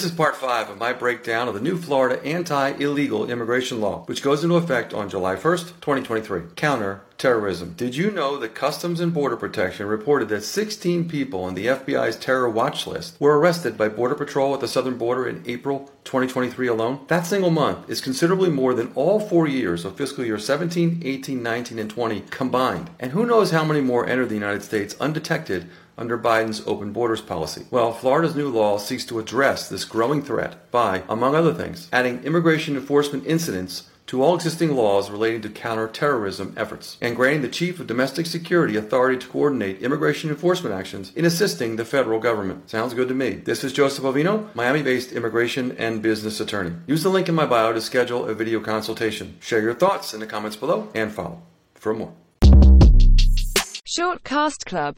This is part five of my breakdown of the new Florida anti illegal immigration law, which goes into effect on July 1st, 2023. Counter terrorism. Did you know that Customs and Border Protection reported that 16 people on the FBI's terror watch list were arrested by Border Patrol at the southern border in April 2023 alone? That single month is considerably more than all four years of fiscal year 17, 18, 19, and 20 combined. And who knows how many more entered the United States undetected under Biden's open borders policy. Well, Florida's new law seeks to address this growing threat by, among other things, adding immigration enforcement incidents to all existing laws relating to counterterrorism efforts, and granting the Chief of Domestic Security authority to coordinate immigration enforcement actions in assisting the federal government. Sounds good to me. This is Joseph Bovino, Miami based immigration and business attorney. Use the link in my bio to schedule a video consultation. Share your thoughts in the comments below and follow for more. Shortcast Club